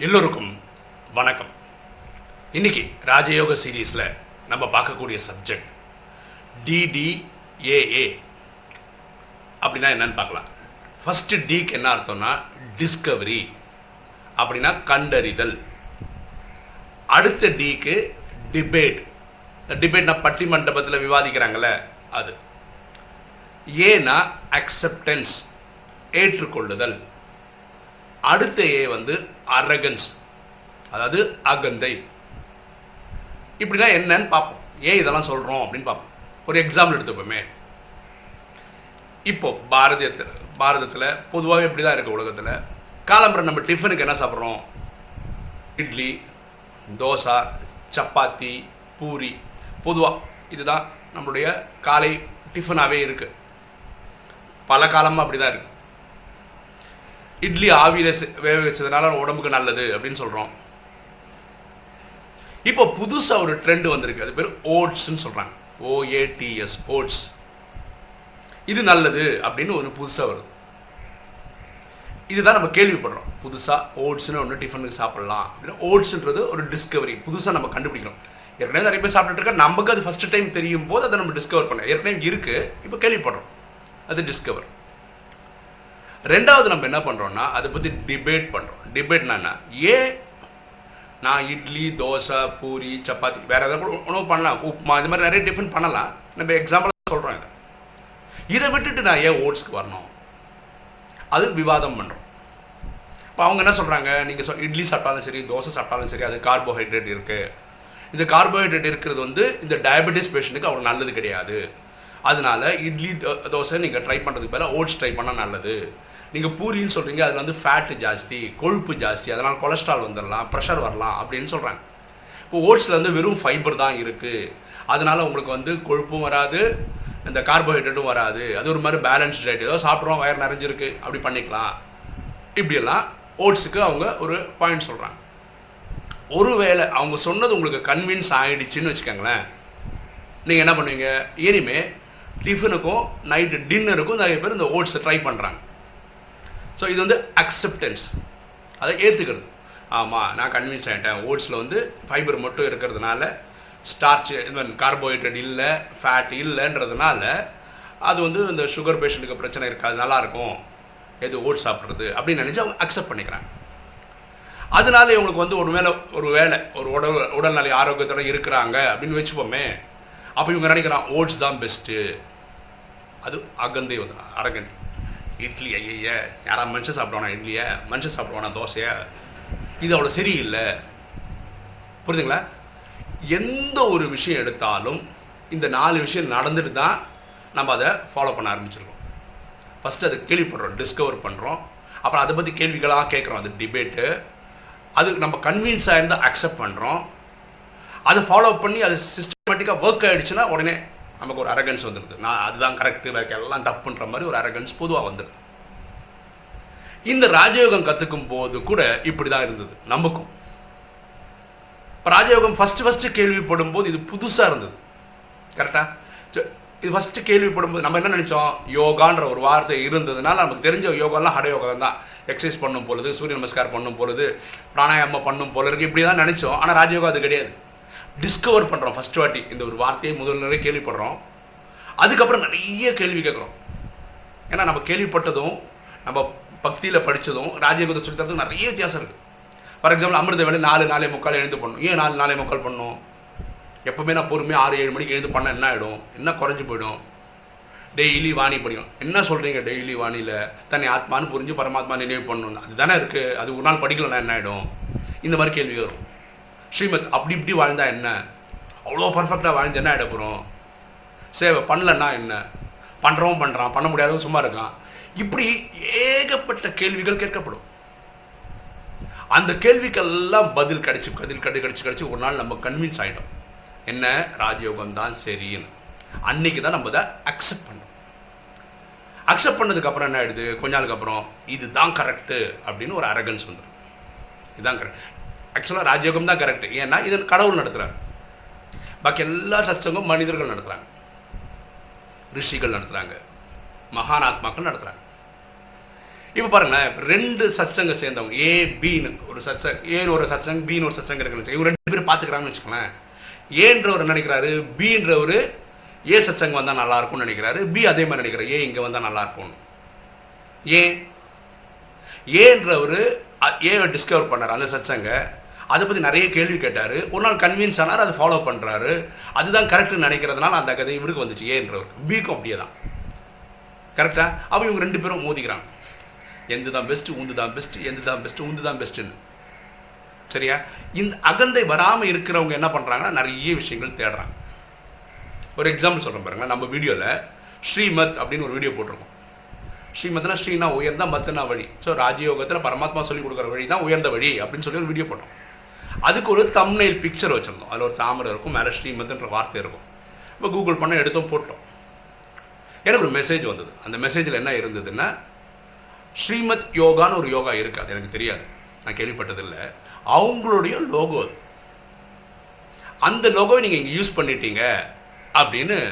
எல்லோருக்கும் வணக்கம். இன்னைக்கு ராஜயோக சீரீஸில் நம்ம பார்க்கக்கூடிய சப்ஜெக்ட் டிடிஏஏ அப்படின்னா என்னன்னு பார்க்கலாம். ஃபஸ்ட்டு டிக்கு என்ன அர்த்தம்னா டிஸ்கவரி அப்படின்னா கண்டறிதல். அடுத்த டிக்கு டிபேட் டிபேட்னா பட்டி மண்டபத்தில் விவாதிக்கிறாங்களே அது. ஏனா அக்செப்டன்ஸ் ஏற்றுக்கொள்ளுதல். அடுத்த ஏ வந்து அரகன்ஸ் அதாவது அகந்தை. இப்படிலாம் என்னன்னு பார்ப்போம். ஏன் இதெல்லாம் சொல்கிறோம் அப்படின்னு பார்ப்போம். ஒரு எக்ஸாம்பிள் எடுத்துப்போமே. இப்போ பாரதியத்தில் பாரதத்தில் பொதுவாகவே இப்படி தான் இருக்குது உலகத்தில் காலம்பரம் நம்ம டிஃபனுக்கு என்ன சாப்பிட்றோம்? இட்லி தோசை சப்பாத்தி பூரி. பொதுவாக இதுதான் நம்மளுடைய காலை டிஃபனாகவே இருக்குது பல காலமாக அப்படி தான் இருக்குது இட்லி ஆவியில் வேக வச்சதுனால உடம்புக்கு நல்லது அப்படின்னு சொல்கிறோம் இப்போ புதுசாக ஒரு ட்ரெண்ட் வந்திருக்கு. அது பேர் ஓட்ஸ்ன்னு சொல்கிறாங்க ஓஏடிஎஸ் ஓட்ஸ் இது நல்லது அப்படின்னு ஒன்று புதுசாக வருது. இதுதான் நம்ம கேள்விப்படுறோம். புதுசாக ஓட்ஸ்னு ஒன்று டிஃபனுக்கு சாப்பிடலாம் அப்படின்னா ஓட்ஸ்ன்றது ஒரு டிஸ்கவரி புதுசாக நம்ம கண்டுபிடிக்கிறோம். ஏற்கனவே நிறைய பேர் சாப்பிட்டுட்டு நமக்கு அது ஃபஸ்ட்டு டைம் தெரியும் போது அதை நம்ம டிஸ்கவர் பண்ணோம். ஏற்கனவே இருக்குது இப்போ கேள்விப்படுறோம். அது டிஸ்கவர் ரெண்டாவது நம்ம என்ன பண்ணுறோம்னா அதை பற்றி டிபேட் பண்ணுறோம் டிபேட்னா என்ன? ஏன் நான் இட்லி தோசை பூரி சப்பாத்தி வேறு ஏதாவது கூட உணவு பண்ணலாம். உப்புமா இந்த மாதிரி நிறைய டிஃபன் பண்ணலாம். நம்ம எக்ஸாம்பிள் சொல்கிறோம் இதை. இதை விட்டுட்டு நான் ஏன் ஓட்ஸ்க்கு வரணும்? அது விவாதம் பண்ணுறோம் இப்போ அவங்க என்ன சொல்கிறாங்க நீங்கள் சொ இட்லி சாப்பிட்டாலும் சரி தோசை சாப்பிட்டாலும் சரி அது கார்போஹைட்ரேட் இருக்குது இந்த கார்போஹைட்ரேட் இருக்கிறது வந்து இந்த டயபெட்டிஸ் பேஷண்ட்டுக்கு அவ்வளோ நல்லது கிடையாது. அதனால இட்லி தோ- தோசை நீங்கள் ட்ரை பண்ணுறதுக்கு பதிலாக ஓட்ஸ் ட்ரை பண்ணால் நல்லது. நீங்கள் பூரின்னு சொல்கிறீங்க அதில் வந்து ஃபேட்டு ஜாஸ்தி கொழுப்பு ஜாஸ்தி அதனால் கொலஸ்ட்ரால் வந்துடலாம் ப்ரெஷர் வரலாம் அப்படின்னு சொல்கிறாங்க இப்போ ஓட்ஸில் வந்து வெறும் ஃபைபர் தான் இருக்குது அதனால் உங்களுக்கு வந்து கொழுப்பும் வராது இந்த கார்போஹைட்ரேட்டும் வராது. அது ஒரு மாதிரி பேலன்ஸ்ட் டயட் ஏதோ சாப்பிட்றோம் வயர் நிறைஞ்சிருக்கு அப்படி பண்ணிக்கலாம். இப்படியெல்லாம் ஓட்ஸுக்கு அவங்க ஒரு பாயிண்ட் சொல்கிறாங்க ஒருவேளை அவங்க சொன்னது உங்களுக்கு கன்வின்ஸ் ஆகிடுச்சின்னு வச்சுக்கோங்களேன். நீங்கள் என்ன பண்ணுவீங்க? இனிமே டிஃபனுக்கும் நைட்டு டின்னருக்கும் நிறைய பேர் இந்த ஓட்ஸை ட்ரை பண்ணுறாங்க ஸோ இது வந்து அக்செப்டன்ஸ் அதை ஏற்றுக்கிறது ஆமாம் நான் கன்வின்ஸ் ஆகிட்டேன் ஓட்ஸில் வந்து ஃபைபர் மட்டும் இருக்கிறதுனால ஸ்டார்ச் மாதிரி கார்போஹைட்ரேட் இல்லை ஃபேட் இல்லைன்றதுனால அது வந்து இந்த சுகர் பேஷண்ட்டுக்கு பிரச்சனை இருக்காது நல்லாயிருக்கும் எது ஓட்ஸ் சாப்பிட்றது அப்படின்னு நினச்சி அவங்க அக்செப்ட் பண்ணிக்கிறாங்க. அதனால இவங்களுக்கு வந்து ஒரு மேலே ஒரு வேலை ஒரு உடல் உடல்நிலை ஆரோக்கியத்தோட இருக்கிறாங்க அப்படின்னு வச்சுப்போமே அப்போ இவங்க நினைக்கிறான் ஓட்ஸ் தான் பெஸ்ட்டு அது அகந்தை வந்து அரகந்தை இட்லி ஐய யாரா மனுஷன் சாப்பிடுவானா இட்லியை? மனுஷன் சாப்பிடுவானா தோசையை? இது அவ்வளோ சரியில்லை. புரியுதுங்களா எந்த ஒரு விஷயம் எடுத்தாலும் இந்த நாலு விஷயம் நடந்துட்டு தான் நம்ம அதை ஃபாலோ பண்ண ஆரம்பிச்சிருக்கோம். ஃபஸ்ட்டு அதை கேள்விப்படுறோம் டிஸ்கவர் பண்ணுறோம் அப்புறம் அதை பற்றி கேள்விகளாக கேட்குறோம். அது டிபேட்டு அதுக்கு நம்ம கன்வீன்ஸ் ஆகிருந்தால் அக்செப்ட் பண்ணுறோம் அதை ஃபாலோ பண்ணி அது சிஸ்டமேட்டிக்காக ஒர்க் ஆகிடுச்சுன்னா உடனே நமக்கு ஒரு அரகன்ஸ் வந்துடுது நான் அதுதான் கரெக்டு வேறு எல்லாம் தப்புன்ற மாதிரி ஒரு அரகன்ஸ் பொதுவாக வந்துடுது இந்த ராஜயோகம் கற்றுக்கும் போது கூட இப்படி தான் இருந்தது. நமக்கும். இப்போ ராஜயோகம் ஃபஸ்ட்டு ஃபஸ்ட்டு கேள்விப்படும் போது இது புதுசாக இருந்தது. கரெக்டாக இது ஃபஸ்ட்டு கேள்விப்படும் போது நம்ம என்ன நினச்சோம்? யோகான்ற ஒரு வார்த்தை இருந்ததுனால நமக்கு தெரிஞ்ச யோகாலாம் ஹடயோகம் தான் எக்ஸசைஸ் பண்ணும் பொழுது சூரிய நமஸ்காரம் பண்ணும் பொழுது பிராணாயாமம் பண்ணும் பொழுது இருக்குது இப்படி தான் நினச்சோம். ஆனால் ராஜயோகம் அது கிடையாது. டிஸ்கவர் பண்ணுறோம் ஃபஸ்ட் வாட்டி இந்த ஒரு வார்த்தையை முதல் நிறைய கேள்விப்படுறோம். அதுக்கப்புறம் நிறைய கேள்வி கேட்குறோம். ஏன்னா நம்ம கேள்விப்பட்டதும் நம்ம பக்தியில் படித்ததும் ராஜயோகத்தை சொல்லி தரதுக்கு நிறைய வித்தியாசம் இருக்குது ஃபார் எக்ஸாம்பிள் அமிர்த வேலை நாலு நாலே முக்கால் எழுந்து பண்ணணும் ஏன் நாலு நாலே முக்கால் பண்ணணும் எப்போவுமே நான் பொறுமையாக ஆறு ஏழு மணிக்கு எழுந்து பண்ண என்ன ஆகிடும் என்ன குறைஞ்சி போயிடும்? டெய்லி வாணி படிக்கணும் என்ன சொல்கிறீங்க டெய்லி வாணியில்? தன்னை ஆத்மான்னு புரிஞ்சு பரமாத்மா நினைவு பண்ணணும் அதுதானே இருக்குது அது ஒரு நாள் படிக்கலன்னா என்ன ஆகிடும் இந்த மாதிரி கேள்வி வரும். ஸ்ரீமத் அப்படி இப்படி வாழ்ந்தா என்ன? அவ்வளோ பர்ஃபெக்டாக வாழ்ந்து என்ன எடுக்கிறோம் சேவை பண்ணலன்னா என்ன? பண்ணுறவும் பண்ணுறான் பண்ண முடியாதவன் சும்மா இருக்கான். இப்படி ஏகப்பட்ட கேள்விகள் கேட்கப்படும். அந்த கேள்விக்கெல்லாம் பதில் கிடைச்சு பதில் கிடை கிடைச்சு கிடைச்சு ஒரு நாள் நம்ம கன்வின்ஸ் ஆகிட்டோம் என்ன? ராஜயோகம் தான் சரின்னு. அன்னைக்கு தான் நம்ம இதை அக்செப்ட் பண்ணோம். அக்செப்ட் பண்ணதுக்கு அப்புறம் என்ன ஆயிடுது? கொஞ்ச நாளுக்கு அப்புறம் இதுதான் கரெக்டு அப்படின்னு ஒரு அரகன்ஸ் வந்துடும் இதுதான் கரெக்ட் ஆக்சுவலாக ராஜயோகம் தான் கரெக்ட் ஏன்னா இதன் கடவுள் நடத்துகிறார் பாக்கி எல்லா சத்சங்கும் மனிதர்கள் நடத்துகிறாங்க ரிஷிகள் நடத்துகிறாங்க மகானாத்மாக்கள் நடத்துகிறாங்க இப்போ பாருங்களேன் ரெண்டு சச்சங்க சேர்ந்தவங்க ஏ பின்னு ஒரு சச்சங் ஏன்னு ஒரு சத்சங் பின்னு ஒரு சச்சங்க இருக்குன்னு இவங்க ரெண்டு பேரும் பார்த்துக்கிறாங்கன்னு வச்சுக்கோங்களேன். ஏன்றவர் நினைக்கிறாரு? பின்றவர் ஏ சச்சங்க வந்தால் நல்லா இருக்கும்னு நினைக்கிறாரு. பி அதே மாதிரி நினைக்கிறார். ஏ இங்கே வந்தால் நல்லா இருக்கும்னு. ஏன்? ஏன்றவர் ஏ டிஸ்கவர் பண்ணார் அந்த சச்சங்க அதை பற்றி நிறைய கேள்வி கேட்டார். ஒரு நாள் கன்வின்ஸ் ஆனார் அதை ஃபாலோ பண்ணுறாரு அதுதான் கரெக்ட்னு நினைக்கிறதுனால அந்த கதை இவருக்கு வந்துச்சு. ஏன்றவர் பிக்கும் அப்படியே தான் கரெக்டாக அப்போ இவங்க ரெண்டு பேரும் மோதிக்கிறாங்க. எந்த தான் பெஸ்ட்டு உந்து தான் பெஸ்ட்டு எந்த தான் பெஸ்ட்டு உந்து தான் பெஸ்ட்டுன்னு சரியா? இந்த அகந்தை வராமல் இருக்கிறவங்க என்ன பண்ணுறாங்கன்னா நிறைய விஷயங்கள் தேடுறாங்க. ஒரு எக்ஸாம்பிள் சொல்கிறேன் பாருங்களேன். நம்ம வீடியோவில் ஸ்ரீமத் அப்படின்னு ஒரு வீடியோ போட்டிருக்கோம். ஸ்ரீமத்னா ஸ்ரீனா உயர்ந்த மத்துனா வழி. ஸோ ராஜயோகத்தில் பரமாத்மா சொல்லி கொடுக்குற வழி தான் உயர்ந்த வழி அப்படின்னு சொல்லி ஒரு வீடியோ போட்டோம். அதுக்கு ஒரு தம்னைல் பிக்சர் வச்சுருந்தோம். அதில் ஒரு தாமரை இருக்கும் மேலே ஸ்ரீமத்ன்ற வார்த்தை இருக்கும். இப்போ கூகுள் பண்ண எடுத்தோம் போட்டோம். எனக்கு ஒரு மெசேஜ் வந்தது. அந்த மெசேஜில் என்ன இருந்ததுன்னா ஸ்ரீமத் யோகான்னு ஒரு யோகா இருக்குது எனக்கு தெரியாது. நான் கேள்விப்பட்டதில்லை. அவங்களுடைய லோகோ அது. அந்த லோகோவை நீங்கள் இங்கே யூஸ் பண்ணிட்டீங்க அப்படின்னு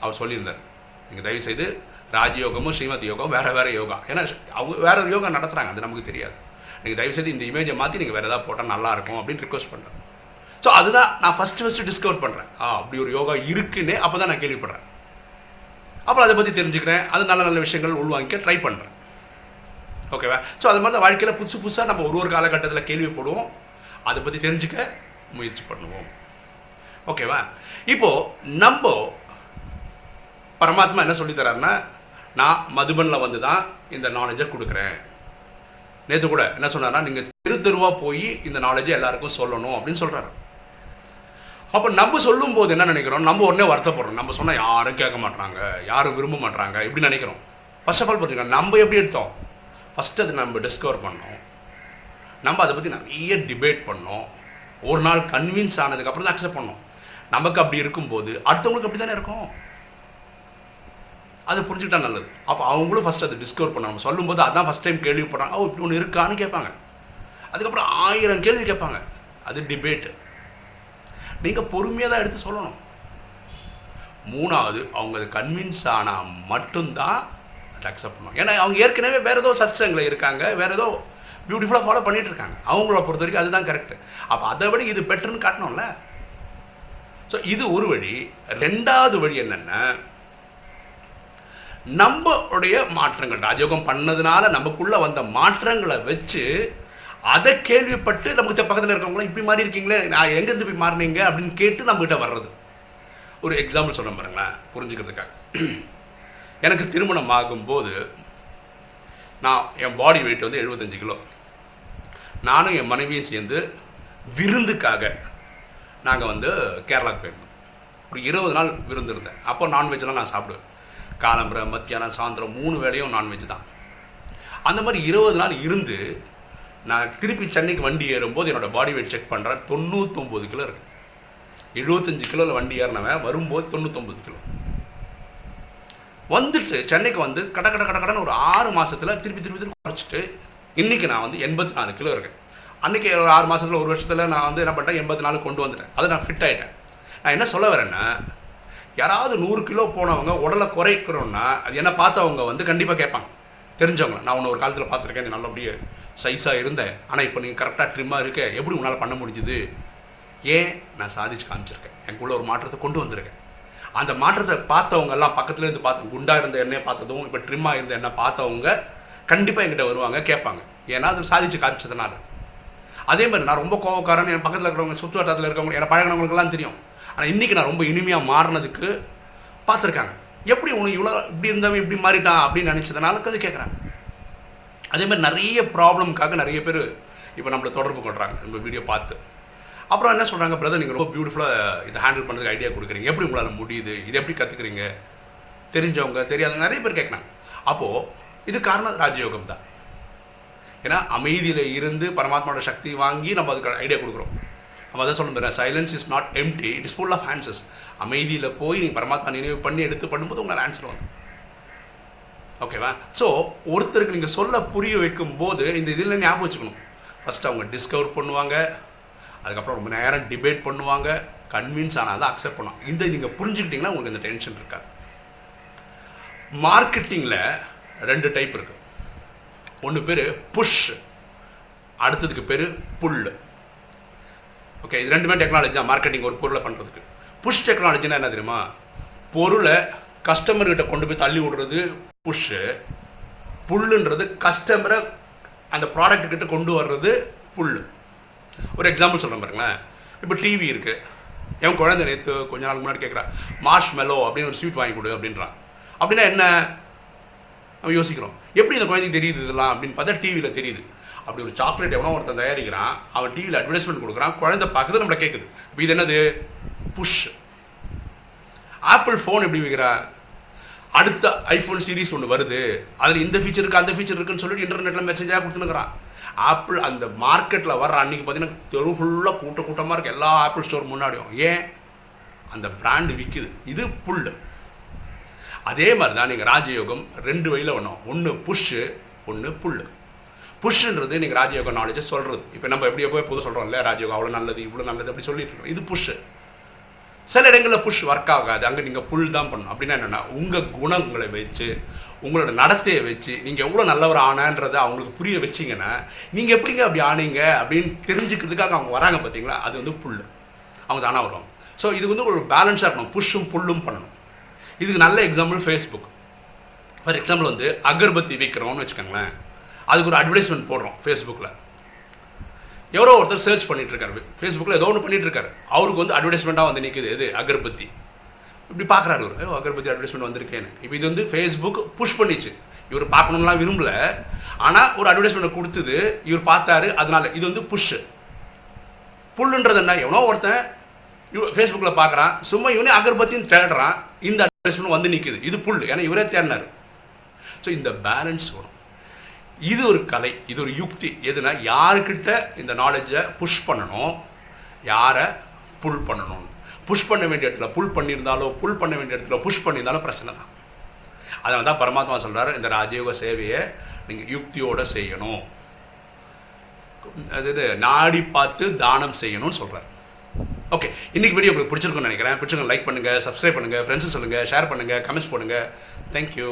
அவர் சொல்லியிருந்தார். நீங்கள் தயவுசெய்து ராஜயோகமும் ஸ்ரீமத் யோகம் வேறு வேறு யோகா. ஏன்னா அவங்க வேற ஒரு யோகா நடத்துகிறாங்க அது நமக்கு தெரியாது. நீங்கள் தயவுசெய்து இந்த இமேஜை மாற்றி நீங்கள் வேறு ஏதாவது போட்டால் நல்லாயிருக்கும் அப்படின்னு ரிக்வஸ்ட் பண்ணுறேன் ஸோ அதுதான் நான் ஃபஸ்ட்டு ஃபஸ்ட்டு டிஸ்கவர் பண்ணுறேன் ஆ அப்படி ஒரு யோகா இருக்குன்னே அப்போ தான் நான் கேள்விப்படுறேன். அப்புறம் அதை பற்றி தெரிஞ்சுக்கிறேன். அது நல்ல நல்ல விஷயங்கள் உள்வாங்கிக்க ட்ரை பண்ணுறேன் ஓகேவா ஸோ அது மாதிரி தான் வாழ்க்கையில் புதுசு புதுசாக நம்ம ஒரு ஒரு காலகட்டத்தில் கேள்விப்படுவோம் அதை பற்றி தெரிஞ்சுக்க முயற்சி பண்ணுவோம். ஓகேவா இப்போது நம்ம பரமாத்மா என்ன சொல்லித்தராருன்னா நான் மதுபனில் வந்து தான் இந்த நாலேஜை கொடுக்குறேன். நேற்று கூட என்ன சொன்னார்னா நீங்கள் தெரு தெருவாக போய் இந்த நாலேஜை எல்லாருக்கும் சொல்லணும் அப்படின்னு சொல்கிறாரு அப்போ நம்ம சொல்லும் போது என்ன நினைக்கிறோம்? நம்ம உடனே வருத்தப்படுறோம். நம்ம சொன்னால் யாரும் கேட்க மாட்டாங்க யாரும் விரும்ப மாட்டாங்க இப்படி நினைக்கிறோம். ஃபர்ஸ்ட் ஆஃப் ஆல் பார்த்தீங்கன்னா நம்ம எப்படி எடுத்தோம்? ஃபஸ்ட்டு அதை நம்ம டிஸ்கவர் பண்ணோம். நம்ம அதை பற்றி நிறைய டிபேட் பண்ணோம். ஒரு நாள் கன்வின்ஸ் ஆனதுக்கப்புறம் தான் அக்செப்ட் பண்ணோம். நமக்கு அப்படி இருக்கும்போது அடுத்தவங்களுக்கு அப்படி தானே இருக்கும்? அதை புரிஞ்சுக்கிட்டா நல்லது. அப்போ அவங்களும் ஃபஸ்ட் அதை டிஸ்கவர் பண்ணணும். சொல்லும்போது அதான் ஃபஸ்ட் டைம் கேள்விப்படுறாங்க ஓ இப்படி ஒன்று இருக்கான்னு கேட்பாங்க. அதுக்கப்புறம் ஆயிரம் கேள்வி கேட்பாங்க. அது டிபேட்டு நீங்கள் பொறுமையாக தான் எடுத்து சொல்லணும். மூணாவது அவங்க அது கன்வின்ஸ் ஆனால் மட்டும்தான் அதை அக்செப்ட் பண்ணுவாங்க ஏன்னா அவங்க ஏற்கனவே வேறு ஏதோ சத்சங்கில் இருக்காங்க. வேறு ஏதோ பியூட்டிஃபுல்லாக ஃபாலோ பண்ணிகிட்டு இருக்காங்க. அவங்கள பொறுத்த வரைக்கும் அதுதான் கரெக்டு அப்போ அதை விட இது பெட்டர்னு காட்டணும்ல. ஸோ இது ஒரு வழி. ரெண்டாவது வழி என்னென்னா நம்மளுடைய மாற்றங்கள். ராஜயோகம் பண்ணதுனால நமக்குள்ள வந்த மாற்றங்களை வச்சு அதை கேள்விப்பட்டு நமக்கு பக்கத்தில் இருக்கவங்களாம் இப்படி மாறி இருக்கீங்களே நான் எங்கேருந்து போய் மாறினீங்க? அப்படின்னு கேட்டு நம்மகிட்ட வர்றது. ஒரு எக்ஸாம்பிள் சொல்ல பாருங்களேன் புரிஞ்சுக்கிறதுக்காக. எனக்கு திருமணம் ஆகும்போது நான் என் பாடி வெயிட் வந்து எழுபத்தஞ்சு கிலோ. நானும் என் மனைவியும் சேர்ந்து விருந்துக்காக நாங்கள் வந்து கேரளாவுக்கு போயிருந்தோம். ஒரு இருபது நாள் விருந்து இருந்தேன். அப்போ நான்வெஜ்லாம் நான் சாப்பிடுவேன். காலம்புற மத்தியானம் சாயந்தரம் மூணு வேளையும் நான்வெஜ் தான். அந்த மாதிரி இருபது நாள் இருந்து நான் திருப்பி சென்னைக்கு வண்டி ஏறும்போது என்னோடய பாடி வெயிட் செக் பண்ணுறேன் தொண்ணூத்தொம்பது கிலோ இருக்கு. எழுபத்தஞ்சு கிலோவில் வண்டி ஏறினவன் வரும்போது தொண்ணூத்தொம்பது கிலோ. வந்துட்டு சென்னைக்கு வந்து கட கட கட கடன்னு ஒரு ஆறு மாதத்தில் திருப்பி திருப்பி திருப்பி குறைச்சிட்டு இன்றைக்கி நான் வந்து எண்பத்தி நாலு கிலோ இருக்கேன். அன்றைக்கி ஒரு ஆறு மாதத்தில் ஒரு வருஷத்தில் நான் வந்து என்ன பண்ணிட்டேன் எண்பத்தி நாலு கொண்டு வந்துட்டேன். அதை நான் ஃபிட் ஆகிட்டேன் நான் என்ன சொல்ல வரேன்னா யாராவது நூறு கிலோ போனவங்க உடலை குறைக்கிறோன்னா அது என்ன பார்த்தவங்க வந்து கண்டிப்பாக கேட்பாங்க. தெரிஞ்சவங்க நான் உன்னை ஒரு காலத்தில் பார்த்துருக்கேன் நீ நல்லபடியே சைஸாக இருந்தேன். ஆனால் இப்போ நீங்கள் கரெக்டாக ட்ரிம்மாக இருக்க எப்படி உன்னால் பண்ண முடிஞ்சுது? ஏன்? நான் சாதிச்சு காமிச்சிருக்கேன். எனக்குள்ள ஒரு மாற்றத்தை கொண்டு வந்திருக்கேன். அந்த மாற்றத்தை பார்த்தவங்க எல்லாம் பக்கத்துலேருந்து பார்த்து குண்டாக இருந்த எண்ணெய் பார்த்ததும் இப்போ ட்ரிம்மாக இருந்த எண்ணெய் பார்த்தவங்க கண்டிப்பாக என்கிட்ட வருவாங்க கேட்பாங்க. ஏன்னா அது சாதிச்சு காமிச்சதுனால. அதே மாதிரி நான் ரொம்ப கோவக்காரன் என் பக்கத்தில் இருக்கிறவங்க சுற்று வட்டத்தில் இருக்கிறவங்க என்னை பழகினவங்களுக்குலாம் தெரியும். ஆனால் இன்றைக்கி நான் ரொம்ப இனிமையாக மாறினதுக்கு பார்த்துருக்காங்க. எப்படி உனக்கு இவ்வளோ இப்படி இருந்தவன் இப்படி மாறிட்டான் அப்படின்னு நினச்சதுனால அது கேட்குறாங்க அதே மாதிரி நிறைய ப்ராப்ளம்காக நிறைய பேர் இப்போ நம்மளை தொடர்பு கொள்கிறாங்க நம்ம வீடியோ பார்த்து. அப்புறம் என்ன சொல்கிறாங்க பிரதர் நீங்கள் ரொம்ப பியூட்டிஃபுல்லாக இதை ஹேண்டில் பண்ணுறதுக்கு ஐடியா கொடுக்குறீங்க. எப்படி உங்களால் முடியுது? இது எப்படி கற்றுக்குறீங்க தெரிஞ்சவங்க தெரியாதவங்க நிறைய பேர் கேட்குறாங்க. அப்போது இது காரணம் ராஜயோகம் தான் ஏன்னா அமைதியில் இருந்து பரமாத்மாவோட சக்தி வாங்கி நம்ம அதுக்கு ஐடியா கொடுக்குறோம். அப்போ அதை சொல்ல silence is not empty it is full of answers அமைதியில் போய் நீங்கள் பரமாத்மா நினைவு பண்ணி எடுத்து பண்ணும்போது உங்களால் ஆன்சர் வந்து ஓகேவா ஸோ ஒருத்தருக்கு நீங்கள் சொல்ல புரிய வைக்கும் போது இந்த இதில் ஞாபகம் வச்சுக்கணும். ஃபஸ்ட்டு அவங்க டிஸ்கவர் பண்ணுவாங்க அதுக்கப்புறம் ரொம்ப நேரம் டிபேட் பண்ணுவாங்க கன்வின்ஸ் ஆனால் தான் அக்செப்ட் பண்ணுவாங்க. இந்த நீங்கள் புரிஞ்சுக்கிட்டிங்கன்னா உங்களுக்கு இந்த டென்ஷன் இருக்காது. மார்க்கெட்டிங்கில் ரெண்டு டைப் இருக்குது ஒன்று பேர் புஷ் அடுத்ததுக்கு பேர் புல்லு ஓகே இது ரெண்டுமே டெக்னாலஜி தான். மார்க்கெட்டிங் ஒரு பொருளை பண்ணுறதுக்கு புஷ் டெக்னாலஜினா என்ன தெரியுமா? பொருளை கஸ்டமர்கிட்ட கொண்டு போய் தள்ளி விடுறது புஷ்ஷு புல்லுன்றது கஸ்டமரை அந்த ப்ராடக்ட் கிட்ட கொண்டு வர்றது புல் ஒரு எக்ஸாம்பிள் சொல்கிறேன் பாருங்களேன். இப்போ டிவி இருக்குது என் குழந்தை நேற்று கொஞ்ச நாள் முன்னாடி கேட்குறான் மார்ஷ் மெலோ அப்படின்னு ஒரு ஸ்வீட் வாங்கி கொடு அப்படின்றான். அப்படின்னா என்ன? நம்ம யோசிக்கிறோம் எப்படி இந்த குழந்தைக்கு தெரியுது இதெல்லாம் அப்படின்னு பார்த்தா டிவியில் தெரியுது. அப்படி ஒரு சாக்லேட் எவனோ ஒருத்தன் தயாரிக்கிறான் அவன் டிவியில் அட்வர்டைஸ்மெண்ட் கொடுக்குறான் குழந்தை பார்க்குறது நம்மளை கேட்குது இப்போ இது என்னது? புஷ். ஆப்பிள் ஃபோன் எப்படி விற்கிறான் அடுத்த ஐஃபோன் சீரிஸ் ஒன்று வருது. அதில் இந்த ஃபீச்சர் இருக்குது அந்த ஃபீச்சர் இருக்குன்னு சொல்லிட்டு இன்டர்நெட்டில் மெசேஜாக கொடுத்துனுக்குறான் ஆப்பிள் அந்த மார்க்கெட்டில் வர அன்றைக்கி பார்த்தீங்கன்னா தெரு ஃபுல்லாக கூட்ட கூட்டமாக இருக்குது எல்லா ஆப்பிள் ஸ்டோர் முன்னாடியும். ஏன்? அந்த பிராண்டு விற்கிது இது புல் அதே மாதிரி தான் நீங்கள் ராஜயோகம் ரெண்டு வழியில் ஒன்றும் ஒன்று புஷ்ஷு ஒன்று புல் புஷ்ன்றது நீங்கள் ராஜயோகம் நாலேஜை சொல்கிறது இப்போ நம்ம எப்படியோ போய் புது சொல்கிறோம் இல்லை ராஜயோகம் அவ்வளோ நல்லது இவ்வளோ நல்லது அப்படி சொல்லிட்டு இருக்கோம். இது புஷ்ஷு. சில இடங்களில் புஷ் ஒர்க் ஆகாது. அங்கே நீங்கள் புல் தான் பண்ணணும். அப்படின்னா என்னென்னா உங்கள் குணங்களை வச்சு உங்களோட நடத்தையை வச்சு நீங்கள் எவ்வளோ நல்லவர் ஆனான்றதை அவங்களுக்கு புரிய வச்சிங்கன்னா நீங்கள் எப்படிங்க அப்படி ஆனீங்க அப்படின்னு தெரிஞ்சுக்கிறதுக்காக அவங்க வராங்க பார்த்தீங்களா அது வந்து புல் அவங்க தானாக வருவாங்க. ஸோ இது வந்து ஒரு பேலன்ஸாக இருக்கணும். புஷ்ஷும் புல்லும் பண்ணணும். இதுக்கு நல்ல எக்ஸாம்பிள் ஃபேஸ்புக் ஃபார் எக்ஸாம்பிள் வந்து அகர்பத்தி விற்கிறோம்னு வச்சுக்கோங்களேன். அதுக்கு ஒரு அட்வர்டைஸ்மெண்ட் போடுறோம் ஃபேஸ்புக்கில் எவ்வளோ ஒருத்தர் சர்ச் பண்ணிட்டு இருக்காரு ஃபேஸ்புக்கில் ஏதோ ஒன்று பண்ணிட்டு இருக்காரு அவருக்கு வந்து அட்வர்டைஸ்மெண்ட்டாக வந்து நிற்குது எது? அகர்பத்தி. இப்படி பார்க்குறாரு இவர். ஐயோ அகர்பத்தி அட்வர்டைஸ்மெண்ட் வந்திருக்கேன்னு. இப்போ இது வந்து ஃபேஸ்புக் புஷ் பண்ணிச்சு. இவர் பார்க்கணும்லாம் விரும்பல. ஆனால் ஒரு அட்வர்டைஸ்மெண்ட் கொடுத்தது. இவர் பார்த்தாரு. அதனால இது வந்து புஷ்ஷு புல்லுன்றது என்ன? எவனோ ஒருத்தன் ஃபேஸ்புக்கில் பார்க்குறான். சும்மா இவனே அகர்பத்தின்னு தேடுறான். இந்த அட்வர்டைஸ்மெண்ட் வந்து நிற்குது இது புல் ஏன்னா இவரே தேடினார். ஸோ இந்த பேலன்ஸ் வரும். இது ஒரு கலை இது ஒரு யுக்தி. எதுனா யாருக்கிட்ட இந்த நாலேஜை புஷ் பண்ணணும் யாரை புல் பண்ணணும் புஷ் பண்ண வேண்டிய இடத்துல புல் பண்ணியிருந்தாலோ புல் பண்ண வேண்டிய இடத்துல புஷ் பண்ணியிருந்தாலும் பிரச்சனை தான். அதனால தான் பரமாத்மா சொல்கிறார் இந்த ராஜயோக சேவையை நீங்கள் யுக்தியோடு செய்யணும். அது இது நாடி பார்த்து தானம் செய்யணும்னு சொல்கிறார் ஓகே இன்றைக்கி வீடியோ உங்களுக்கு பிடிச்சிருக்கும்னு நினைக்கிறேன். பிடிச்சிருக்கோம் லைக் பண்ணுங்கள் சப்ஸ்கிரைப் பண்ணுங்கள் ஃப்ரெண்ட்ஸு சொல்லுங்கள் ஷேர் பண்ணுங்கள் கமெண்ட்ஸ் பண்ணுங்கள் தேங்க்யூ